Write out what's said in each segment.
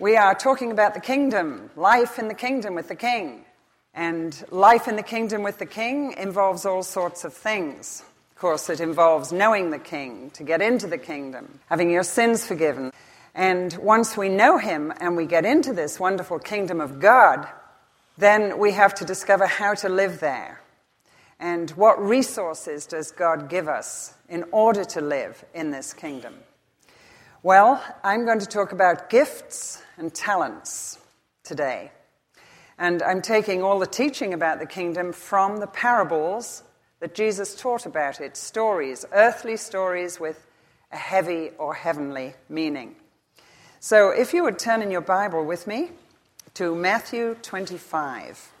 We are talking about the kingdom, life in the kingdom with the king. And life in the kingdom with the king involves all sorts of things. Of course, it involves knowing the king, to get into the kingdom, having your sins forgiven. And once we know him and we get into this wonderful kingdom of God, then we have to discover how to live there. And what resources does God give us in order to live in this kingdom? Well, I'm going to talk about gifts and talents today. And I'm taking all the teaching about the kingdom from the parables that Jesus taught about it stories, earthly stories with a heavy or heavenly meaning. So if you would turn in your Bible with me to Matthew 25.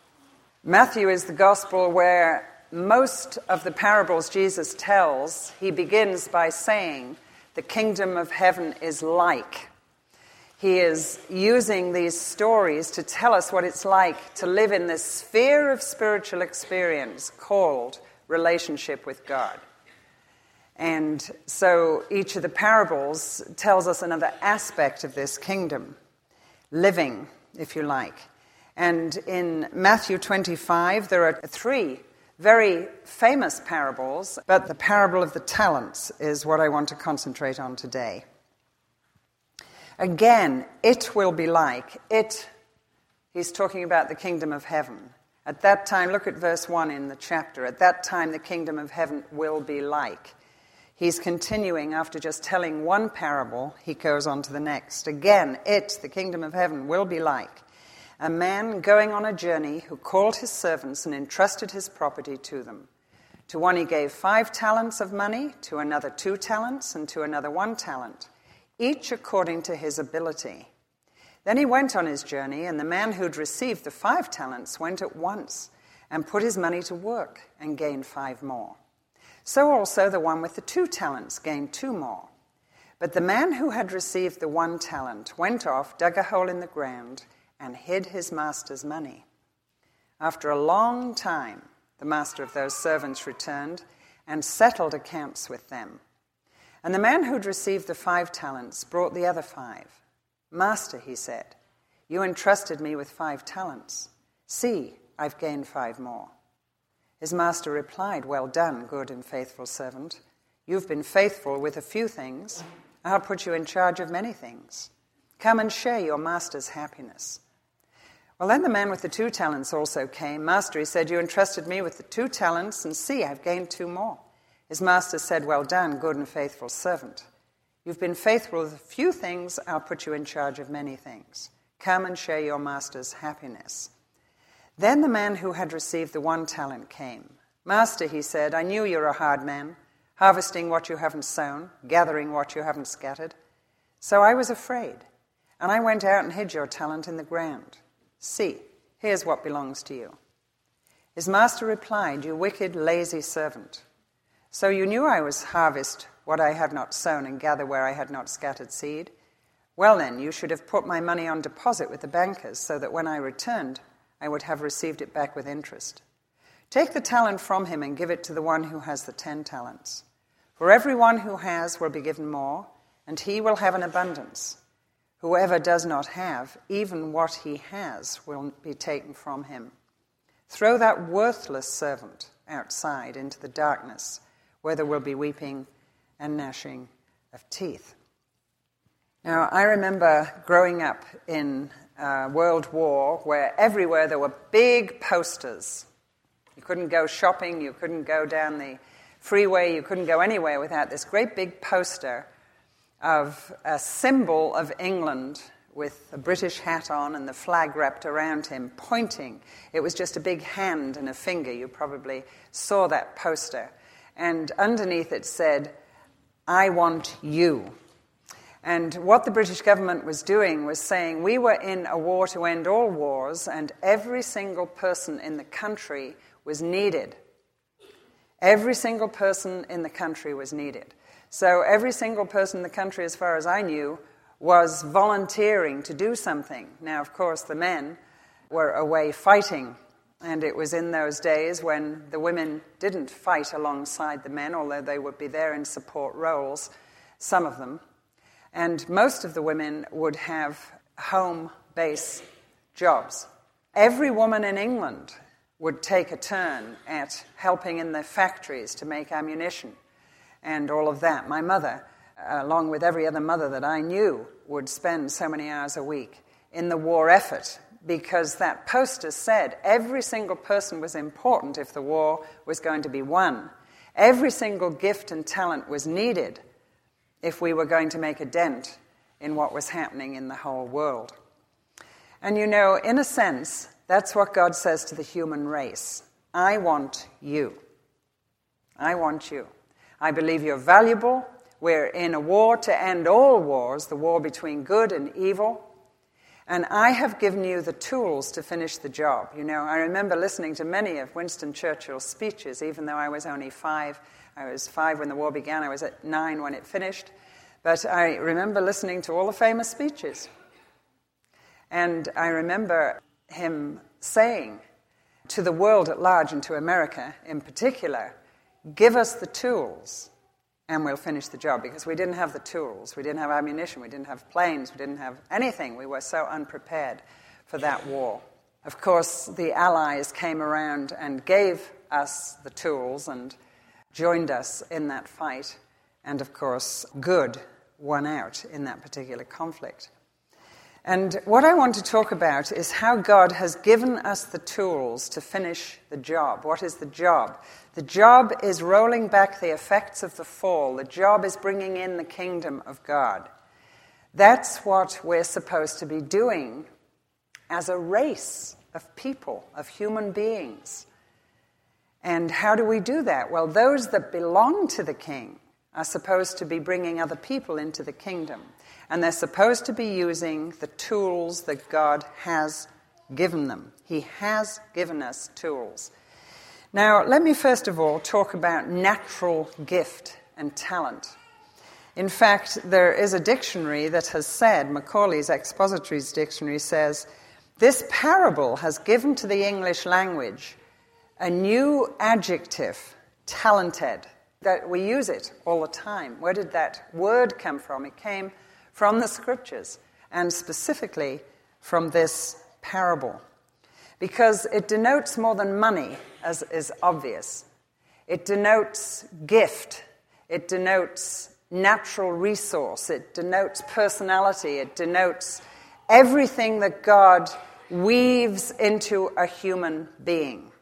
Matthew is the gospel where most of the parables Jesus tells, he begins by saying, The kingdom of heaven is like. He is using these stories to tell us what it's like to live in this sphere of spiritual experience called relationship with God. And so each of the parables tells us another aspect of this kingdom, living, if you like. And in Matthew 25, there are three very famous parables, but the parable of the talents is what I want to concentrate on today. Again, it will be like. It, he's talking about the kingdom of heaven. At that time, look at verse 1 in the chapter. At that time, the kingdom of heaven will be like. He's continuing after just telling one parable, he goes on to the next. Again, it, the kingdom of heaven, will be like a man going on a journey who called his servants and entrusted his property to them. To one he gave five talents of money, to another two talents, and to another one talent each according to his ability. Then he went on his journey, and the man who'd received the five talents went at once and put his money to work and gained five more. So also the one with the two talents gained two more. But the man who had received the one talent went off, dug a hole in the ground, and hid his master's money. After a long time, the master of those servants returned and settled accounts with them. And the man who'd received the five talents brought the other five. Master, he said, you entrusted me with five talents. See, I've gained five more. His master replied, Well done, good and faithful servant. You've been faithful with a few things. I'll put you in charge of many things. Come and share your master's happiness. Well, then the man with the two talents also came. Master, he said, You entrusted me with the two talents, and see, I've gained two more. His master said, Well done, good and faithful servant. You've been faithful with a few things, I'll put you in charge of many things. Come and share your master's happiness. Then the man who had received the one talent came. Master, he said, I knew you're a hard man, harvesting what you haven't sown, gathering what you haven't scattered. So I was afraid, and I went out and hid your talent in the ground. See, here's what belongs to you. His master replied, You wicked, lazy servant. So you knew I was harvest what I had not sown and gather where I had not scattered seed? Well, then, you should have put my money on deposit with the bankers, so that when I returned, I would have received it back with interest. Take the talent from him and give it to the one who has the ten talents. For everyone who has will be given more, and he will have an abundance. Whoever does not have, even what he has, will be taken from him. Throw that worthless servant outside into the darkness where there will be weeping and gnashing of teeth. Now, I remember growing up in uh, World War where everywhere there were big posters. You couldn't go shopping, you couldn't go down the freeway, you couldn't go anywhere without this great big poster of a symbol of England with a British hat on and the flag wrapped around him, pointing. It was just a big hand and a finger. You probably saw that poster and underneath it said, I want you. And what the British government was doing was saying we were in a war to end all wars, and every single person in the country was needed. Every single person in the country was needed. So every single person in the country, as far as I knew, was volunteering to do something. Now, of course, the men were away fighting and it was in those days when the women didn't fight alongside the men, although they would be there in support roles, some of them. And most of the women would have home base jobs. Every woman in England would take a turn at helping in the factories to make ammunition and all of that. My mother, along with every other mother that I knew, would spend so many hours a week in the war effort because that poster said every single person was important if the war was going to be won. Every single gift and talent was needed if we were going to make a dent in what was happening in the whole world. And you know, in a sense, that's what God says to the human race I want you. I want you. I believe you're valuable. We're in a war to end all wars, the war between good and evil. And I have given you the tools to finish the job. You know, I remember listening to many of Winston Churchill's speeches, even though I was only five. I was five when the war began, I was at nine when it finished. But I remember listening to all the famous speeches. And I remember him saying to the world at large and to America in particular, give us the tools and we'll finish the job because we didn't have the tools. We didn't have ammunition. We didn't have planes. We didn't have anything. We were so unprepared for that war. Of course, the Allies came around and gave us the tools and joined us in that fight. And of course, good won out in that particular conflict. And what I want to talk about is how God has given us the tools to finish the job. What is the job? The job is rolling back the effects of the fall, the job is bringing in the kingdom of God. That's what we're supposed to be doing as a race of people, of human beings. And how do we do that? Well, those that belong to the king are supposed to be bringing other people into the kingdom. And they're supposed to be using the tools that God has given them. He has given us tools. Now, let me first of all talk about natural gift and talent. In fact, there is a dictionary that has said, Macaulay's Expository's Dictionary says, this parable has given to the English language a new adjective, talented, that we use it all the time. Where did that word come from? It came from the scriptures, and specifically from this parable. Because it denotes more than money, as is obvious. It denotes gift. It denotes natural resource. It denotes personality. It denotes everything that God weaves into a human being.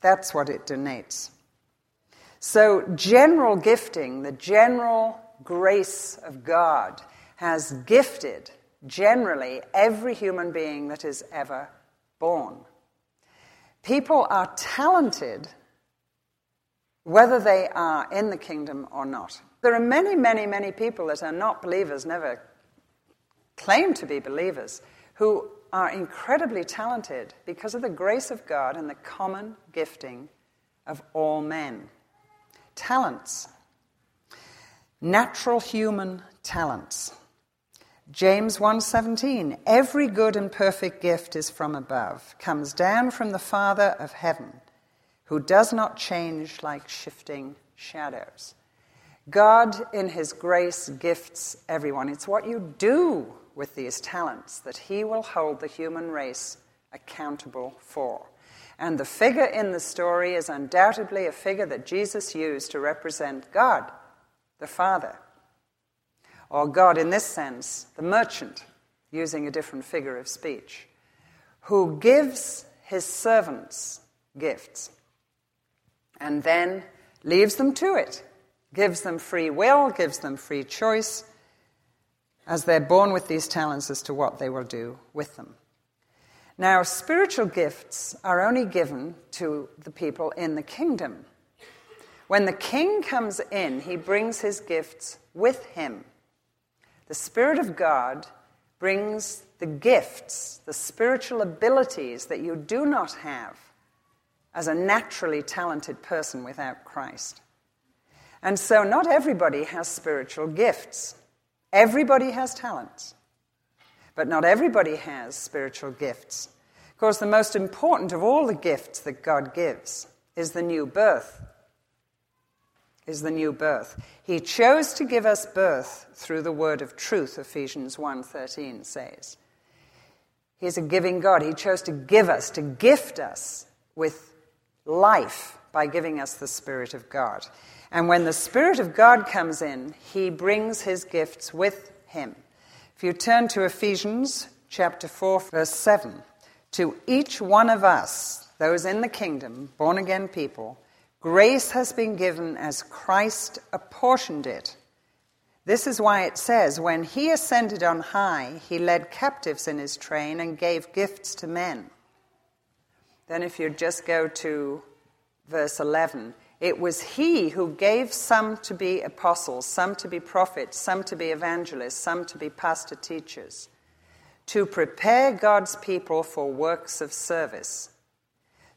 That's what it denotes. So, general gifting, the general grace of God, has gifted generally every human being that is ever born. People are talented whether they are in the kingdom or not. There are many, many, many people that are not believers, never claim to be believers, who are incredibly talented because of the grace of God and the common gifting of all men. Talents. Natural human talents. James 1:17 Every good and perfect gift is from above comes down from the father of heaven who does not change like shifting shadows. God in his grace gifts everyone. It's what you do with these talents that he will hold the human race accountable for. And the figure in the story is undoubtedly a figure that Jesus used to represent God, the Father or God in this sense, the merchant, using a different figure of speech, who gives his servants gifts and then leaves them to it, gives them free will, gives them free choice, as they're born with these talents as to what they will do with them. Now, spiritual gifts are only given to the people in the kingdom. When the king comes in, he brings his gifts with him. The Spirit of God brings the gifts, the spiritual abilities that you do not have as a naturally talented person without Christ. And so, not everybody has spiritual gifts. Everybody has talents, but not everybody has spiritual gifts. Of course, the most important of all the gifts that God gives is the new birth is the new birth. He chose to give us birth through the word of truth, Ephesians 1:13 says. He's a giving God. He chose to give us, to gift us with life by giving us the Spirit of God. And when the Spirit of God comes in, he brings his gifts with him. If you turn to Ephesians chapter 4, verse 7, to each one of us, those in the kingdom, born again people, grace has been given as Christ apportioned it. This is why it says, When he ascended on high, he led captives in his train and gave gifts to men. Then, if you just go to verse 11, it was he who gave some to be apostles, some to be prophets, some to be evangelists, some to be pastor teachers, to prepare God's people for works of service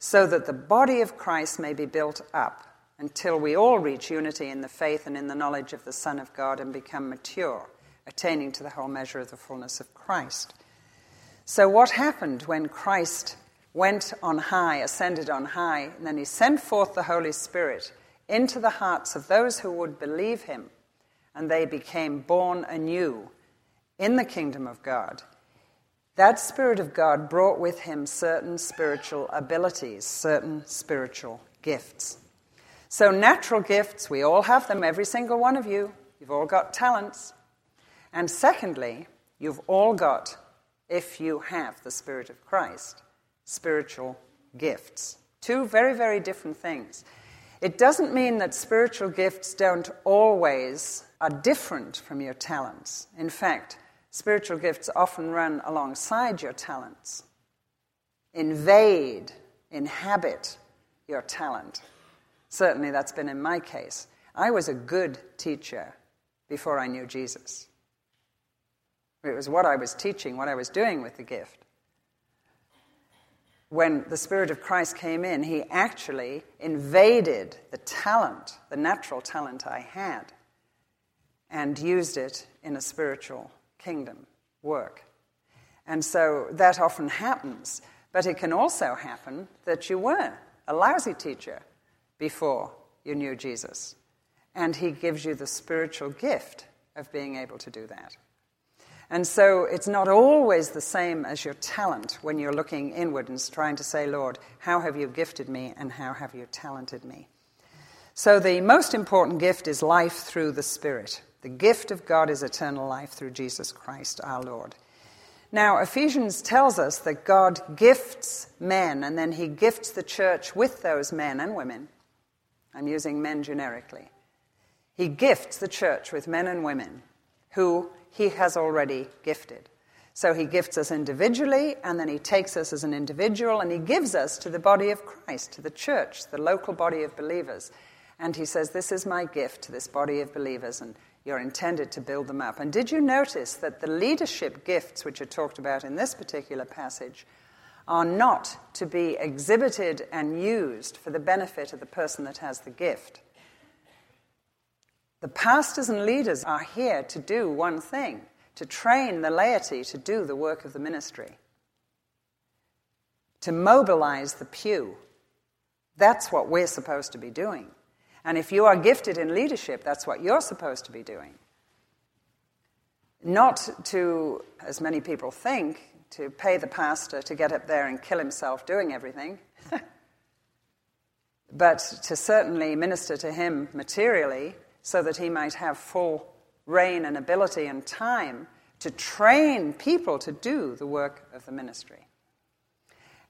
so that the body of Christ may be built up until we all reach unity in the faith and in the knowledge of the Son of God and become mature, attaining to the whole measure of the fullness of Christ. So, what happened when Christ went on high, ascended on high, and then he sent forth the Holy Spirit into the hearts of those who would believe him, and they became born anew in the kingdom of God? That Spirit of God brought with him certain spiritual abilities, certain spiritual gifts. So, natural gifts, we all have them, every single one of you. You've all got talents. And secondly, you've all got, if you have the Spirit of Christ, spiritual gifts. Two very, very different things. It doesn't mean that spiritual gifts don't always are different from your talents. In fact, Spiritual gifts often run alongside your talents, invade, inhabit your talent. Certainly, that's been in my case. I was a good teacher before I knew Jesus. It was what I was teaching, what I was doing with the gift. When the Spirit of Christ came in, He actually invaded the talent, the natural talent I had, and used it in a spiritual kingdom work. And so that often happens, but it can also happen that you were a lousy teacher before you knew Jesus. And he gives you the spiritual gift of being able to do that. And so it's not always the same as your talent when you're looking inward and trying to say, Lord, how have you gifted me and how have you talented me? So the most important gift is life through the Spirit. The gift of God is eternal life through Jesus Christ our Lord. Now, Ephesians tells us that God gifts men, and then he gifts the church with those men and women. I'm using men generically. He gifts the church with men and women who he has already gifted. So he gifts us individually, and then he takes us as an individual, and he gives us to the body of Christ, to the church, the local body of believers. And he says, This is my gift to this body of believers. And you're intended to build them up. And did you notice that the leadership gifts, which are talked about in this particular passage, are not to be exhibited and used for the benefit of the person that has the gift? The pastors and leaders are here to do one thing to train the laity to do the work of the ministry, to mobilize the pew. That's what we're supposed to be doing. And if you are gifted in leadership, that's what you're supposed to be doing. Not to, as many people think, to pay the pastor to get up there and kill himself doing everything, but to certainly minister to him materially so that he might have full reign and ability and time to train people to do the work of the ministry.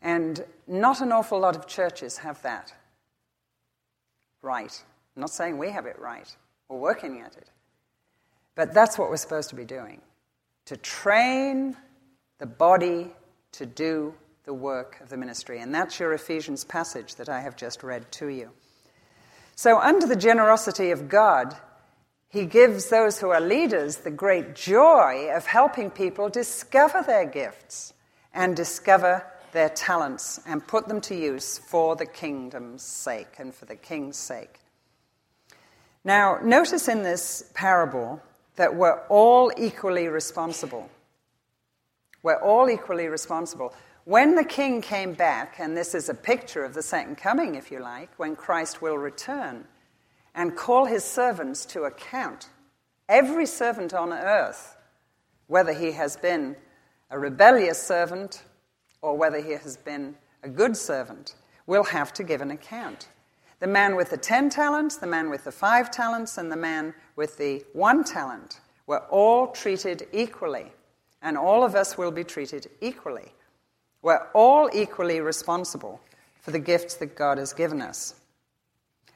And not an awful lot of churches have that right. I'm not saying we have it right. We're working at it. But that's what we're supposed to be doing to train the body to do the work of the ministry. And that's your Ephesians passage that I have just read to you. So, under the generosity of God, He gives those who are leaders the great joy of helping people discover their gifts and discover their talents and put them to use for the kingdom's sake and for the king's sake. Now, notice in this parable that we're all equally responsible. We're all equally responsible. When the king came back, and this is a picture of the second coming, if you like, when Christ will return, and call his servants to account. Every servant on earth, whether he has been a rebellious servant or whether he has been a good servant, will have to give an account. The man with the ten talents, the man with the five talents, and the man with the one talent were all treated equally, and all of us will be treated equally. We're all equally responsible for the gifts that God has given us.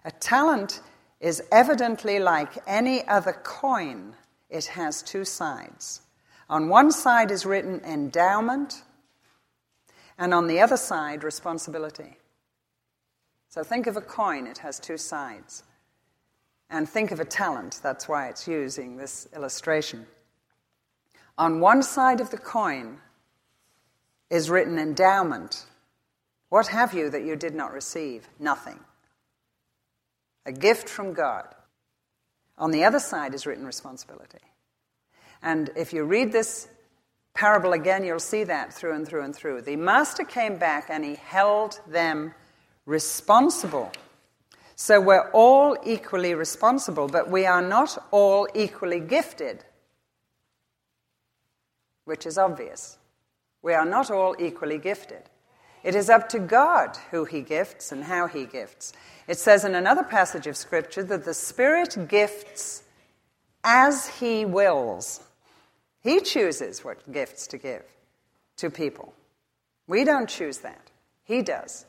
A talent is evidently like any other coin, it has two sides. On one side is written endowment, and on the other side, responsibility. So think of a coin, it has two sides. And think of a talent, that's why it's using this illustration. On one side of the coin is written endowment. What have you that you did not receive? Nothing. A gift from God. On the other side is written responsibility. And if you read this parable again, you'll see that through and through and through. The master came back and he held them responsible. So we're all equally responsible, but we are not all equally gifted, which is obvious. We are not all equally gifted. It is up to God who He gifts and how He gifts. It says in another passage of Scripture that the Spirit gifts as He wills. He chooses what gifts to give to people. We don't choose that, He does.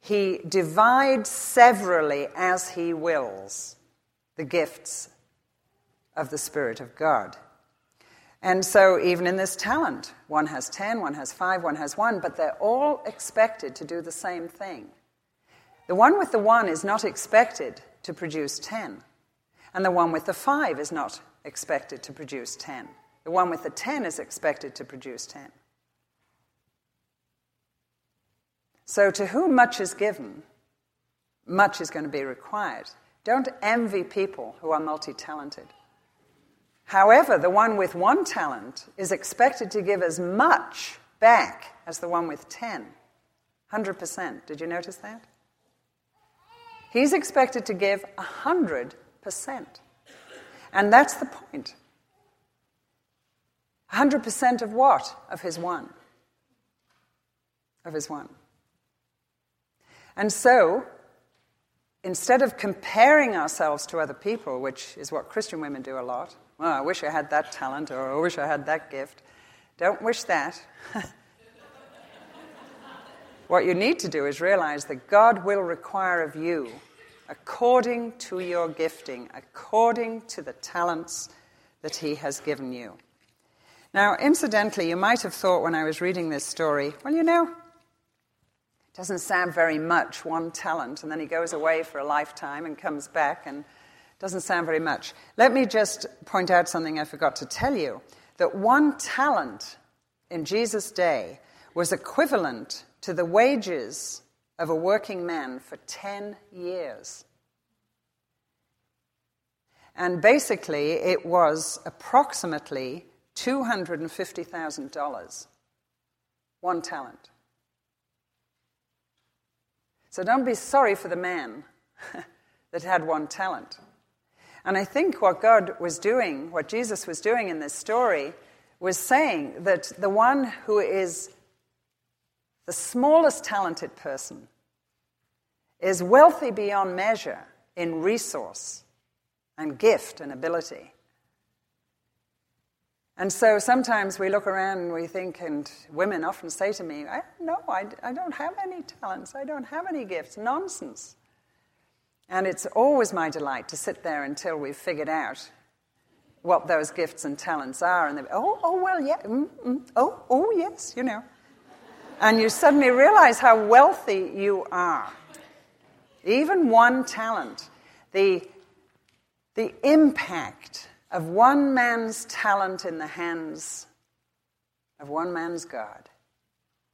He divides severally as He wills the gifts of the Spirit of God. And so, even in this talent, one has 10, one has 5, one has 1, but they're all expected to do the same thing. The one with the 1 is not expected to produce 10, and the one with the 5 is not expected to produce 10. The one with the 10 is expected to produce 10. So, to whom much is given, much is going to be required. Don't envy people who are multi talented. However, the one with one talent is expected to give as much back as the one with 10. 100%. Did you notice that? He's expected to give 100%. And that's the point. 100% of what? Of his one. Of his one. And so, instead of comparing ourselves to other people, which is what Christian women do a lot, well, I wish I had that talent or I wish I had that gift. Don't wish that. what you need to do is realize that God will require of you, according to your gifting, according to the talents that He has given you. Now, incidentally, you might have thought when I was reading this story, well, you know, it doesn't sound very much, one talent, and then he goes away for a lifetime and comes back and doesn't sound very much. Let me just point out something I forgot to tell you that one talent in Jesus' day was equivalent to the wages of a working man for 10 years. And basically, it was approximately $250,000. One talent. So don't be sorry for the man that had one talent. And I think what God was doing, what Jesus was doing in this story, was saying that the one who is the smallest talented person is wealthy beyond measure in resource and gift and ability. And so sometimes we look around and we think, and women often say to me, I, No, I, I don't have any talents, I don't have any gifts. Nonsense. And it's always my delight to sit there until we've figured out what those gifts and talents are. And they oh, oh, well, yeah, mm, mm, oh, oh, yes, you know. And you suddenly realize how wealthy you are. Even one talent, the, the impact of one man's talent in the hands of one man's God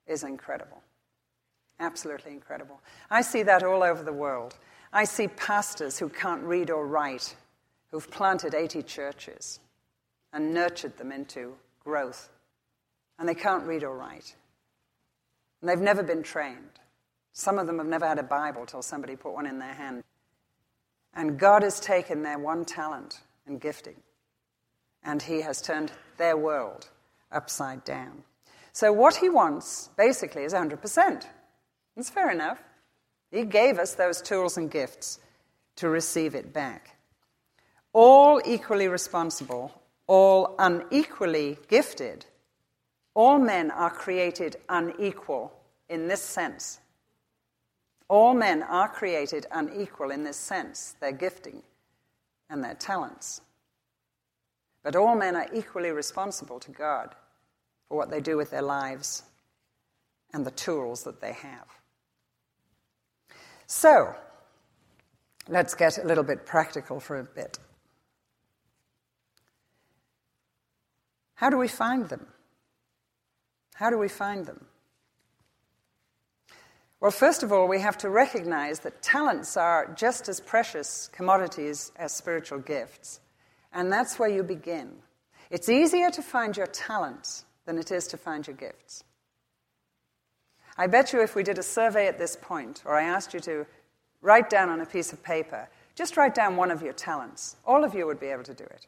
is incredible. Absolutely incredible. I see that all over the world. I see pastors who can't read or write, who've planted 80 churches and nurtured them into growth, and they can't read or write. And they've never been trained. Some of them have never had a Bible till somebody put one in their hand. And God has taken their one talent and gifting, and He has turned their world upside down. So, what He wants basically is 100%. It's fair enough. He gave us those tools and gifts to receive it back. All equally responsible, all unequally gifted. All men are created unequal in this sense. All men are created unequal in this sense, their gifting and their talents. But all men are equally responsible to God for what they do with their lives and the tools that they have. So, let's get a little bit practical for a bit. How do we find them? How do we find them? Well, first of all, we have to recognize that talents are just as precious commodities as spiritual gifts. And that's where you begin. It's easier to find your talents than it is to find your gifts. I bet you if we did a survey at this point, or I asked you to write down on a piece of paper, just write down one of your talents, all of you would be able to do it.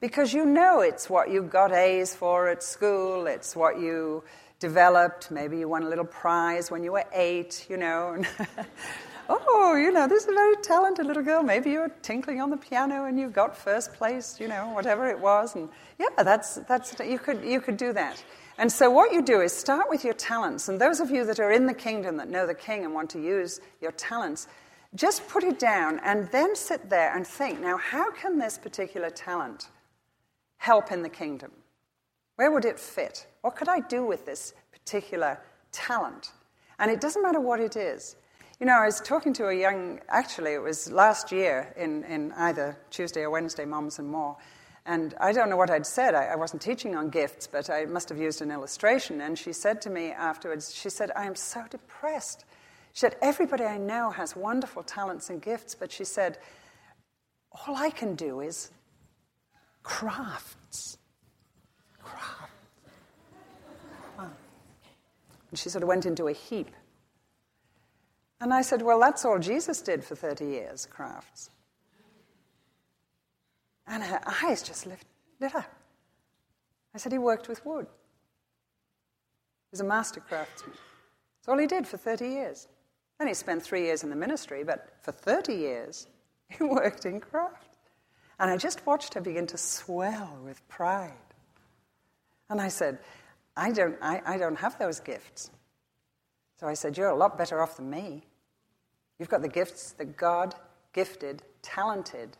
Because you know it's what you got A's for at school, it's what you developed. Maybe you won a little prize when you were eight, you know. oh, you know, this is a very talented little girl. Maybe you were tinkling on the piano and you got first place, you know, whatever it was. And yeah, that's, that's, you, could, you could do that. And so, what you do is start with your talents. And those of you that are in the kingdom that know the king and want to use your talents, just put it down and then sit there and think now, how can this particular talent help in the kingdom? Where would it fit? What could I do with this particular talent? And it doesn't matter what it is. You know, I was talking to a young, actually, it was last year in, in either Tuesday or Wednesday, Moms and More. And I don't know what I'd said. I, I, wasn't teaching on gifts, but I must have used an illustration. And she said to me afterwards, she said, I am so depressed. She said, Everybody I know has wonderful talents and gifts, but she said, All I can do is crafts. Craft. And she sort of went into a heap. And I said, Well, that's all Jesus did for 30 years, crafts. And her eyes just lit, lit up. I said, He worked with wood. He was a master craftsman. That's all he did for 30 years. Then he spent three years in the ministry, but for 30 years, he worked in craft. And I just watched her begin to swell with pride. And I said, I don't, I, I don't have those gifts. So I said, You're a lot better off than me. You've got the gifts that God gifted, talented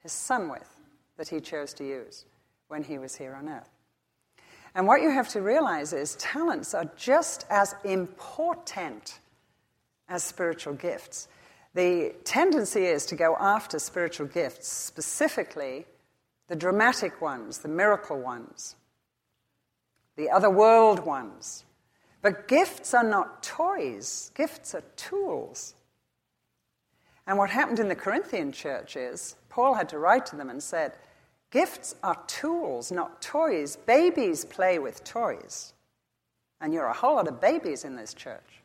his son with that he chose to use when he was here on earth. And what you have to realize is talents are just as important as spiritual gifts. The tendency is to go after spiritual gifts, specifically the dramatic ones, the miracle ones, the other world ones. But gifts are not toys, gifts are tools. And what happened in the Corinthian church is Paul had to write to them and said, Gifts are tools, not toys. Babies play with toys. And you're a whole lot of babies in this church.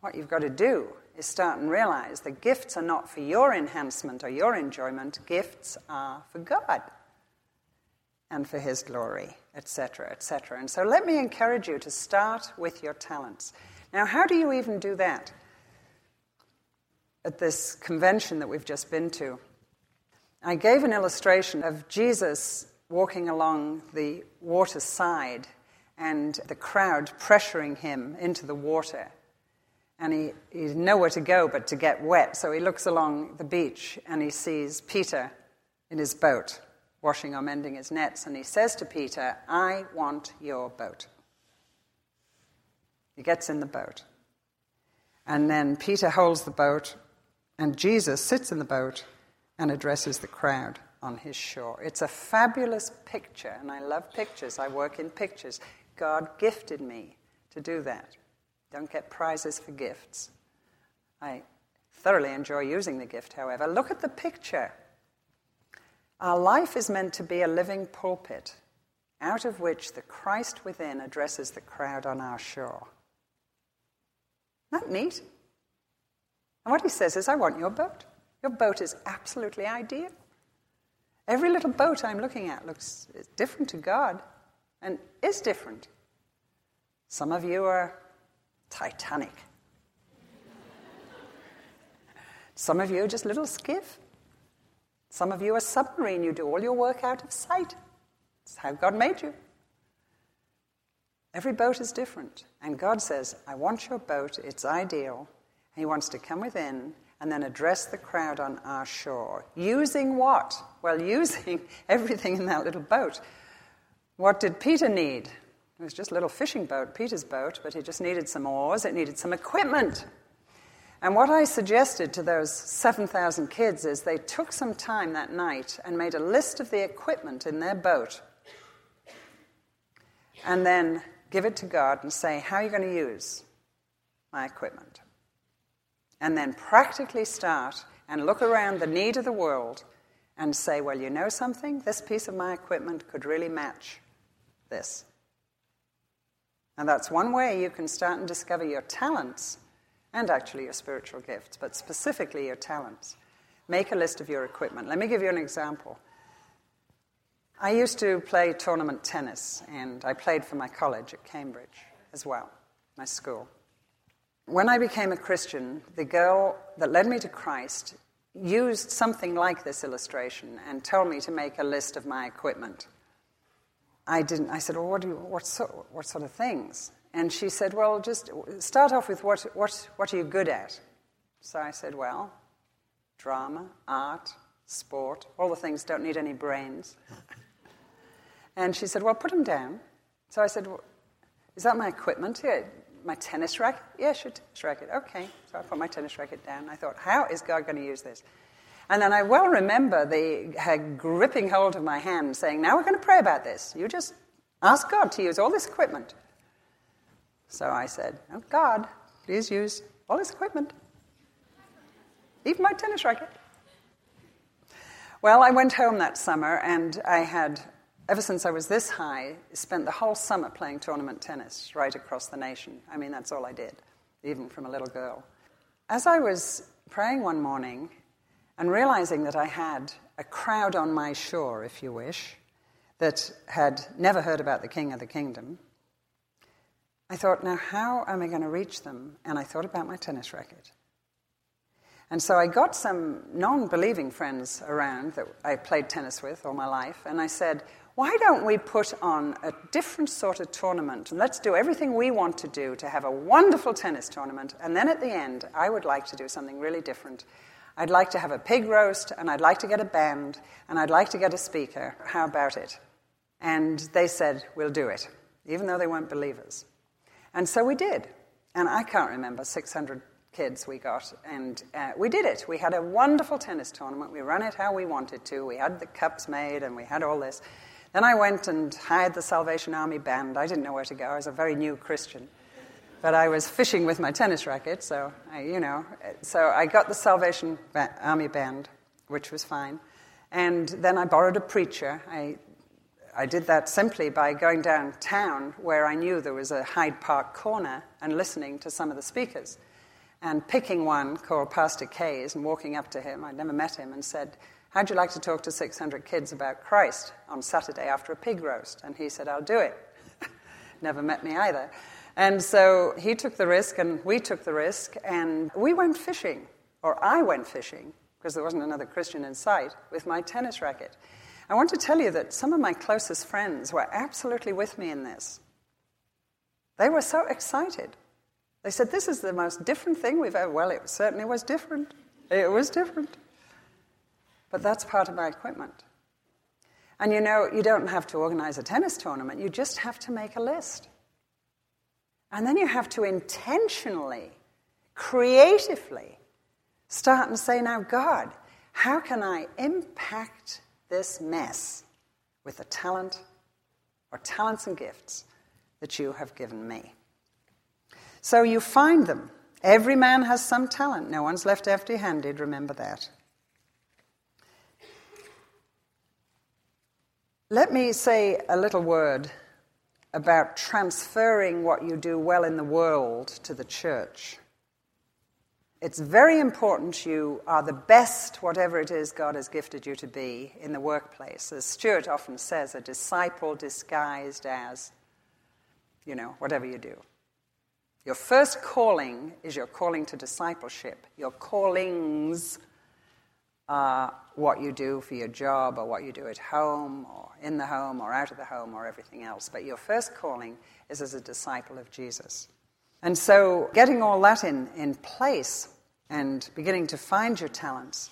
What you've got to do is start and realize that gifts are not for your enhancement or your enjoyment, gifts are for God and for His glory, etc., etc. And so let me encourage you to start with your talents. Now, how do you even do that? At this convention that we've just been to, I gave an illustration of Jesus walking along the water side and the crowd pressuring him into the water. And he, he's nowhere to go but to get wet. So he looks along the beach and he sees Peter in his boat, washing or mending his nets. And he says to Peter, I want your boat. He gets in the boat. And then Peter holds the boat and Jesus sits in the boat and addresses the crowd on his shore. It's a fabulous picture, and I love pictures. I work in pictures. God gifted me to do that. Don't get prizes for gifts. I thoroughly enjoy using the gift, however. Look at the picture. Our life is meant to be a living pulpit out of which the Christ within addresses the crowd on our shore. Isn't that neat? And what he says is, I want your boat. Your boat is absolutely ideal. Every little boat I'm looking at looks different to God and is different. Some of you are Titanic. Some of you are just little skiff. Some of you are submarine. You do all your work out of sight. It's how God made you. Every boat is different. And God says, I want your boat, it's ideal. He wants to come within and then address the crowd on our shore. Using what? Well, using everything in that little boat. What did Peter need? It was just a little fishing boat, Peter's boat, but he just needed some oars, it needed some equipment. And what I suggested to those 7,000 kids is they took some time that night and made a list of the equipment in their boat. And then give it to God and say, How are you going to use my equipment? And then practically start and look around the need of the world and say, Well, you know something? This piece of my equipment could really match this. And that's one way you can start and discover your talents and actually your spiritual gifts, but specifically your talents. Make a list of your equipment. Let me give you an example. I used to play tournament tennis, and I played for my college at Cambridge as well, my school. When I became a Christian, the girl that led me to Christ used something like this illustration and told me to make a list of my equipment. I didn't. I said, "Well, what, do you, what, sort, what sort of things?" And she said, Well, just start off with what, what, what are you good at? So I said, Well, drama, art, sport, all the things don't need any brains. and she said, Well, put them down. So I said, well, Is that my equipment? Yeah, my tennis racket? Yeah, sure, tennis racket. Okay. So I put my tennis racket down. I thought, How is God going to use this? And then I well remember the, her gripping hold of my hand saying, Now we're going to pray about this. You just ask God to use all this equipment. So I said, Oh, God, please use all this equipment, even my tennis racket. Well, I went home that summer and I had, ever since I was this high, spent the whole summer playing tournament tennis right across the nation. I mean, that's all I did, even from a little girl. As I was praying one morning and realizing that I had a crowd on my shore, if you wish, that had never heard about the King of the Kingdom, I thought, now how am I going to reach them? And I thought about my tennis racket. And so I got some non believing friends around that I played tennis with all my life, and I said, why don't we put on a different sort of tournament? And let's do everything we want to do to have a wonderful tennis tournament. And then at the end, I would like to do something really different. I'd like to have a pig roast, and I'd like to get a band, and I'd like to get a speaker. How about it? And they said, We'll do it, even though they weren't believers. And so we did. And I can't remember 600 kids we got. And uh, we did it. We had a wonderful tennis tournament. We ran it how we wanted to. We had the cups made and we had all this. Then I went and hired the Salvation Army band. I didn't know where to go. I was a very new Christian. But I was fishing with my tennis racket, so I, you know. So I got the Salvation Army band, which was fine. And then I borrowed a preacher. I I did that simply by going downtown where I knew there was a Hyde Park corner and listening to some of the speakers and picking one called Pastor Kays and walking up to him. I'd never met him and said, How'd you like to talk to 600 kids about Christ on Saturday after a pig roast? And he said, I'll do it. never met me either. And so he took the risk and we took the risk and we went fishing, or I went fishing, because there wasn't another Christian in sight, with my tennis racket. I want to tell you that some of my closest friends were absolutely with me in this. They were so excited. They said, This is the most different thing we've ever. Well, it certainly was different. It was different. But that's part of my equipment. And you know, you don't have to organize a tennis tournament, you just have to make a list. And then you have to intentionally, creatively start and say, Now, God, how can I impact this mess with the talent or talents and gifts that you have given me. So you find them. Every man has some talent. No one's left empty handed, remember that. Let me say a little word about transferring what you do well in the world to the church. it's very important you are the best, whatever it is God has gifted you to be, in the workplace. As Stuart often says, a disciple disguised as, you know, whatever you do. Your first calling is your calling to discipleship. Your callings are what you do for your job or what you do at home or in the home or out of the home or everything else. But your first calling is as a disciple of Jesus. And so, getting all that in, in place and beginning to find your talents,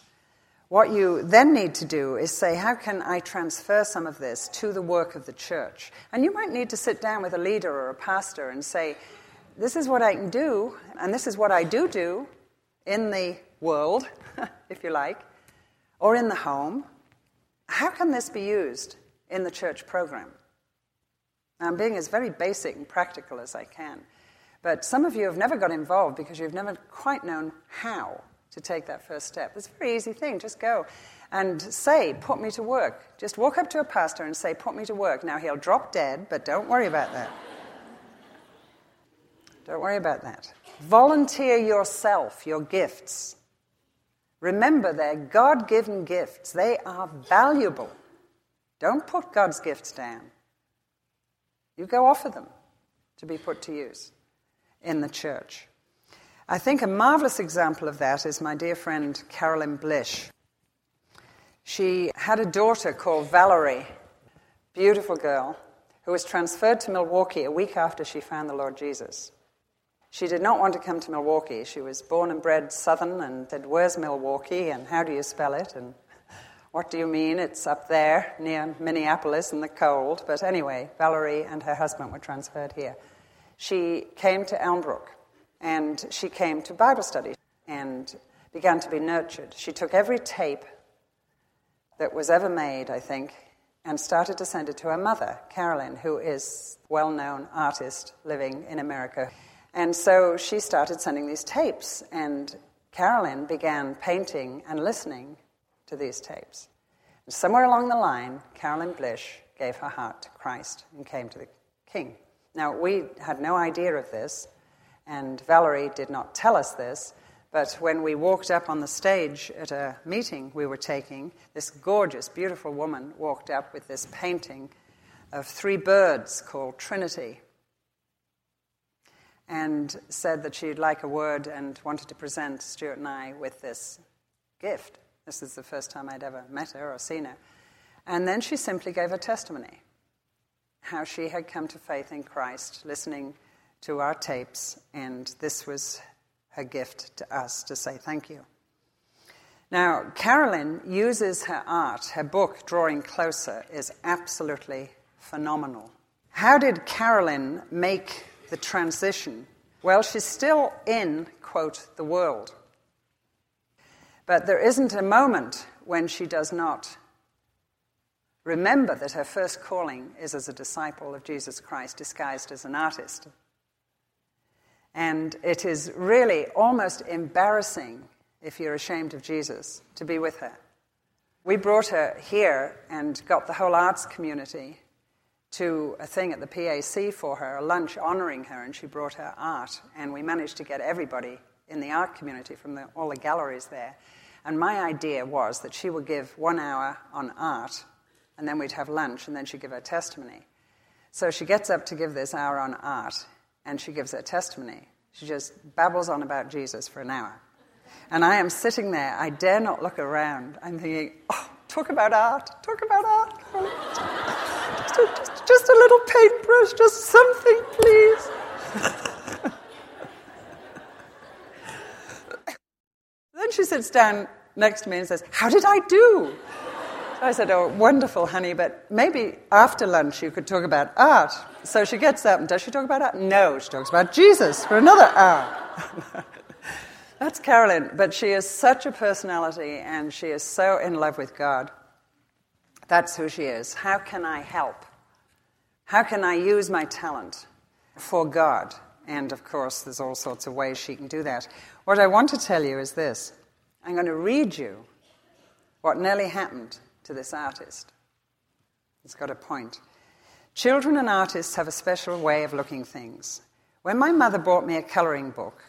what you then need to do is say, How can I transfer some of this to the work of the church? And you might need to sit down with a leader or a pastor and say, This is what I can do, and this is what I do do in the world, if you like, or in the home. How can this be used in the church program? Now, I'm being as very basic and practical as I can. But some of you have never got involved because you've never quite known how to take that first step. It's a very easy thing. Just go and say, Put me to work. Just walk up to a pastor and say, Put me to work. Now, he'll drop dead, but don't worry about that. don't worry about that. Volunteer yourself, your gifts. Remember, they're God given gifts, they are valuable. Don't put God's gifts down. You go offer them to be put to use in the church. I think a marvelous example of that is my dear friend Carolyn Blish. She had a daughter called Valerie, beautiful girl, who was transferred to Milwaukee a week after she found the Lord Jesus. She did not want to come to Milwaukee. She was born and bred Southern and said, Where's Milwaukee and how do you spell it? And what do you mean? It's up there near Minneapolis in the cold. But anyway, Valerie and her husband were transferred here she came to Elmbrook and she came to Bible study and began to be nurtured. She took every tape that was ever made, I think, and started to send it to her mother, Carolyn, who is a well known artist living in America. And so she started sending these tapes, and Carolyn began painting and listening to these tapes. And somewhere along the line, Carolyn Blish gave her heart to Christ and came to the King. Now, we had no idea of this, and Valerie did not tell us this, but when we walked up on the stage at a meeting we were taking, this gorgeous, beautiful woman walked up with this painting of three birds called Trinity and said that she'd like a word and wanted to present Stuart and I with this gift. This is the first time I'd ever met her or seen her. And then she simply gave a testimony how she had come to faith in Christ, listening to our tapes, and this was her gift to us to say thank you. Now, Carolyn uses her art, her book, Drawing Closer, is absolutely phenomenal. How did Carolyn make the transition? Well, she's still in, quote, the world. But there isn't a moment when she does not remember that her first calling is as a disciple of Jesus Christ disguised as an artist. And it is really almost embarrassing if you're ashamed of Jesus to be with her. We brought her here and got the whole arts community to a thing at the PAC for her, a lunch honoring her, and she brought her art. And we managed to get everybody in the art community from the, all the galleries there. And my idea was that she would give one hour on art and then we'd have lunch, and then she'd give her testimony. So she gets up to give this hour on art, and she gives her testimony. She just babbles on about Jesus for an hour. And I am sitting there, I dare not look around. I'm thinking, oh, talk about art, talk about art. Just just, just a little paintbrush, just something, please. then she sits down next to me and says, How did I do? I said, Oh, wonderful, honey, but maybe after lunch you could talk about art. So she gets up and does she talk about art? No, she talks about Jesus for another hour. That's Carolyn, but she is such a personality and she is so in love with God. That's who she is. How can I help? How can I use my talent for God? And of course, there's all sorts of ways she can do that. What I want to tell you is this I'm going to read you what nearly happened to this artist. It's got a point. Children and artists have a special way of looking things. When my mother bought me a colouring book,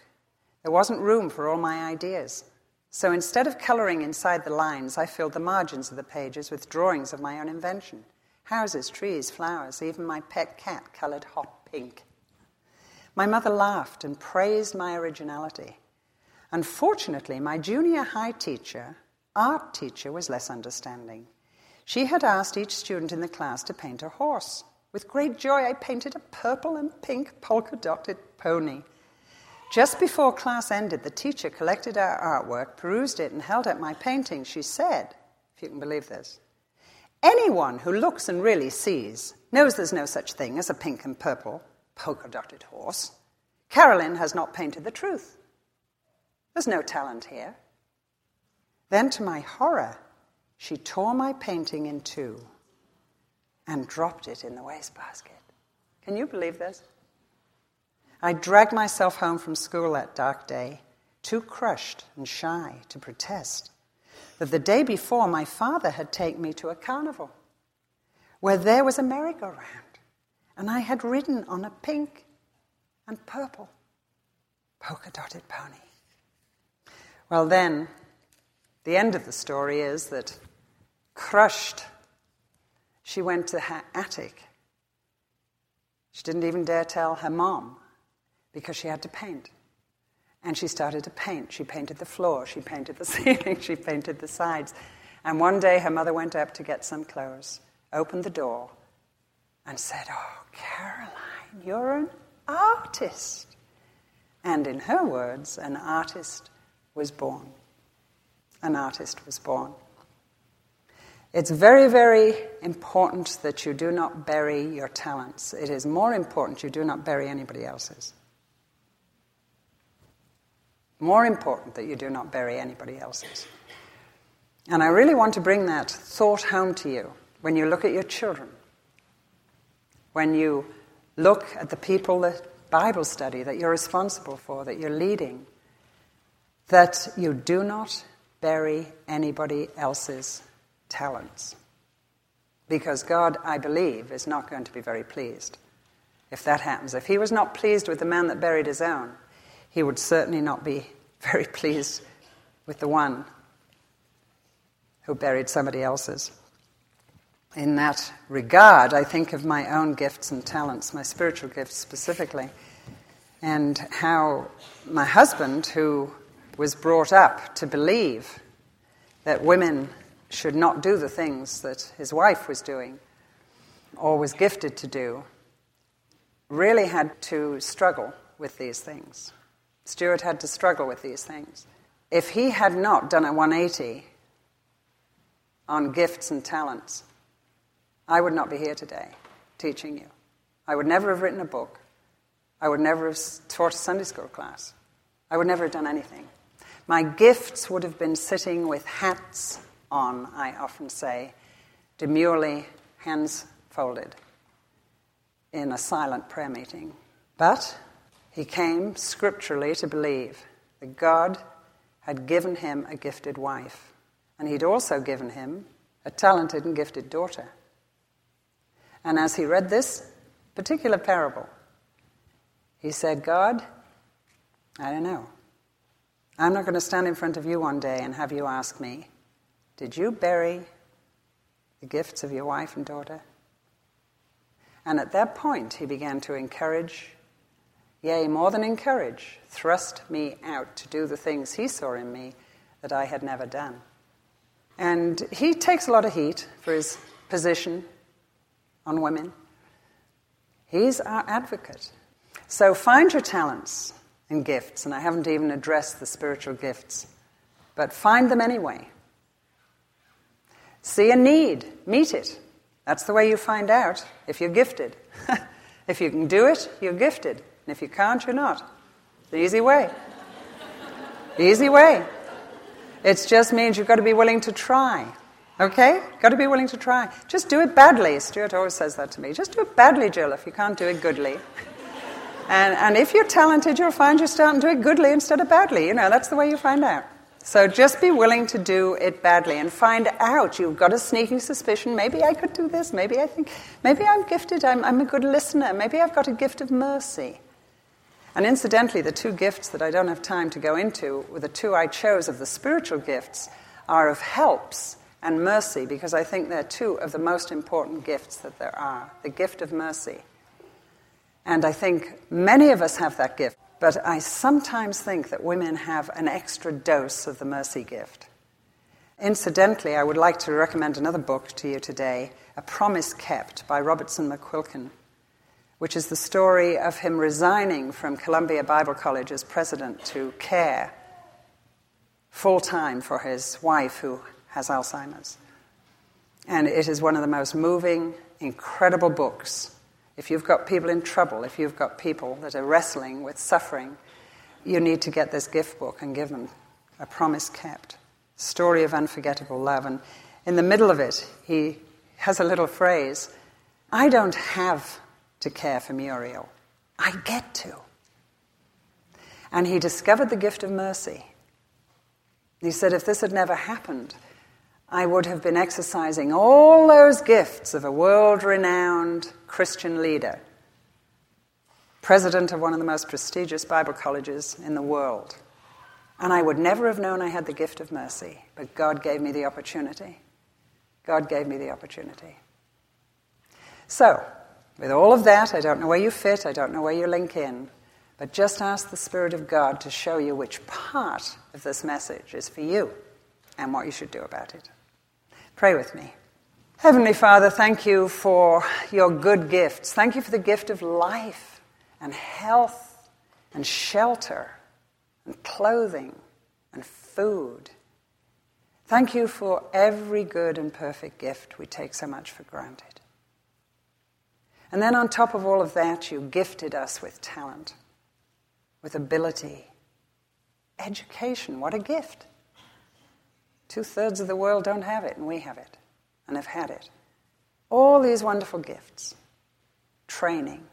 There wasn't room for all my ideas. So instead of colouring inside the lines, I filled the margins of the pages with drawings of my own invention houses, trees, flowers, even my pet cat coloured hot pink. My mother laughed and praised my originality. Unfortunately, my junior high teacher, art teacher, was less understanding. She had asked each student in the class to paint a horse. With great joy, I painted a purple and pink polka dotted pony. Just before class ended, the teacher collected our artwork, perused it, and held up my painting. She said, if you can believe this, anyone who looks and really sees knows there's no such thing as a pink and purple polka dotted horse. Carolyn has not painted the truth. There's no talent here. Then, to my horror, she tore my painting in two and dropped it in the wastebasket. Can you believe this? I dragged myself home from school that dark day, too crushed and shy to protest, that the day before my father had taken me to a carnival where there was a merry-go-round, and I had ridden on a pink and purple polka dotted pony. Well, then, the end of the story is that, crushed, she went to her attic. She didn't even dare tell her mom because she had to paint. And she started to paint. She painted the floor, she painted the ceiling, she painted the sides. And one day her mother went up to get some clothes, opened the door, and said, Oh, Caroline, you're an artist. And in her words, an artist was born. An artist was born. It's very, very important that you do not bury your talents. It is more important you do not bury anybody else's. More important that you do not bury anybody else's. And I really want to bring that thought home to you when you look at your children, when you look at the people that Bible study that you're responsible for, that you're leading, that you do not bury anybody else's talents. Because God, I believe, is not going to be very pleased if that happens. If He was not pleased with the man that buried his own, he would certainly not be very pleased with the one who buried somebody else's. In that regard, I think of my own gifts and talents, my spiritual gifts specifically, and how my husband, who was brought up to believe that women should not do the things that his wife was doing or was gifted to do, really had to struggle with these things. Stuart had to struggle with these things. If he had not done a 180 on gifts and talents, I would not be here today teaching you. I would never have written a book. I would never have taught a Sunday school class. I would never have done anything. My gifts would have been sitting with hats on, I often say, demurely, hands folded, in a silent prayer meeting. But he came scripturally to believe that God had given him a gifted wife, and he'd also given him a talented and gifted daughter. And as he read this particular parable, he said, God, I don't know. I'm not going to stand in front of you one day and have you ask me, Did you bury the gifts of your wife and daughter? And at that point, he began to encourage yea, more than encourage, thrust me out to do the things he saw in me that I had never done. And he takes a lot of heat for his position on women. He's our advocate. So find your talents and gifts, and I haven't even addressed the spiritual gifts, but find them anyway. See a need, meet it. That's the way you find out if you're gifted. if you can do it, you're gifted. And if you can't, you're not. The easy way. easy way. It just means you've got to be willing to try. Okay? Got to be willing to try. Just do it badly. Stuart always says that to me. Just do it badly, Jill, if you can't do it goodly. and, and if you're talented, you'll find you're starting to do it goodly instead of badly. You know, that's the way you find out. So just be willing to do it badly and find out. You've got a sneaking suspicion. Maybe I could do this. Maybe I think, maybe I'm gifted. I'm, I'm a good listener. Maybe I've got a gift of mercy. And incidentally, the two gifts that I don't have time to go into, were the two I chose of the spiritual gifts, are of helps and mercy, because I think they're two of the most important gifts that there are the gift of mercy. And I think many of us have that gift, but I sometimes think that women have an extra dose of the mercy gift. Incidentally, I would like to recommend another book to you today, A Promise Kept by Robertson McQuilkin, which is the story of him resigning from Columbia Bible College as president to care full time for his wife who has Alzheimer's. And it is one of the most moving, incredible books. If you've got people in trouble, if you've got people that are wrestling with suffering, you need to get this gift book and give them a promise kept. Story of unforgettable love. And in the middle of it, he has a little phrase I don't have to care for Muriel, I get to. And he discovered the gift of mercy. He said, if this had never happened, I would have been exercising all those gifts of a world renowned Christian leader, president of one of the most prestigious Bible colleges in the world. And I would never have known I had the gift of mercy, but God gave me the opportunity. God gave me the opportunity. So, with all of that, I don't know where you fit, I don't know where you link in, but just ask the Spirit of God to show you which part of this message is for you and what you should do about it. Pray with me. Heavenly Father, thank you for your good gifts. Thank you for the gift of life and health and shelter and clothing and food. Thank you for every good and perfect gift we take so much for granted. And then, on top of all of that, you gifted us with talent, with ability, education. What a gift! Two thirds of the world don't have it, and we have it, and have had it. All these wonderful gifts training,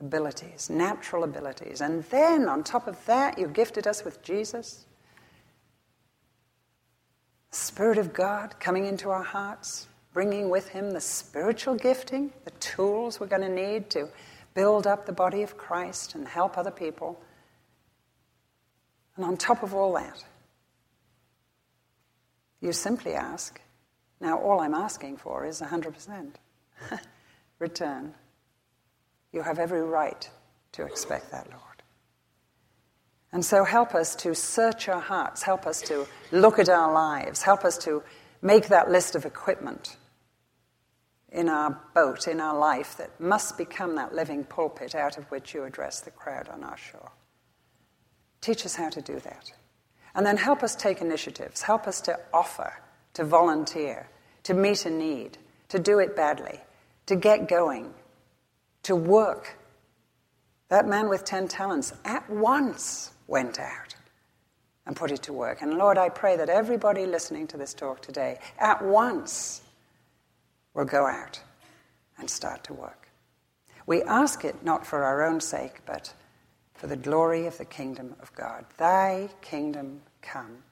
abilities, natural abilities. And then, on top of that, you gifted us with Jesus. The Spirit of God coming into our hearts, bringing with Him the spiritual gifting, the tools we're going to need to build up the body of Christ and help other people. And on top of all that, you simply ask, now all I'm asking for is 100% return. You have every right to expect that, Lord. And so help us to search our hearts, help us to look at our lives, help us to make that list of equipment in our boat, in our life, that must become that living pulpit out of which you address the crowd on our shore. Teach us how to do that. And then help us take initiatives, help us to offer, to volunteer, to meet a need, to do it badly, to get going, to work. That man with 10 talents at once went out and put it to work. And Lord, I pray that everybody listening to this talk today at once will go out and start to work. We ask it not for our own sake, but for the glory of the kingdom of God. Thy kingdom come.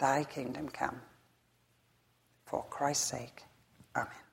Thy kingdom come. For Christ's sake. Amen.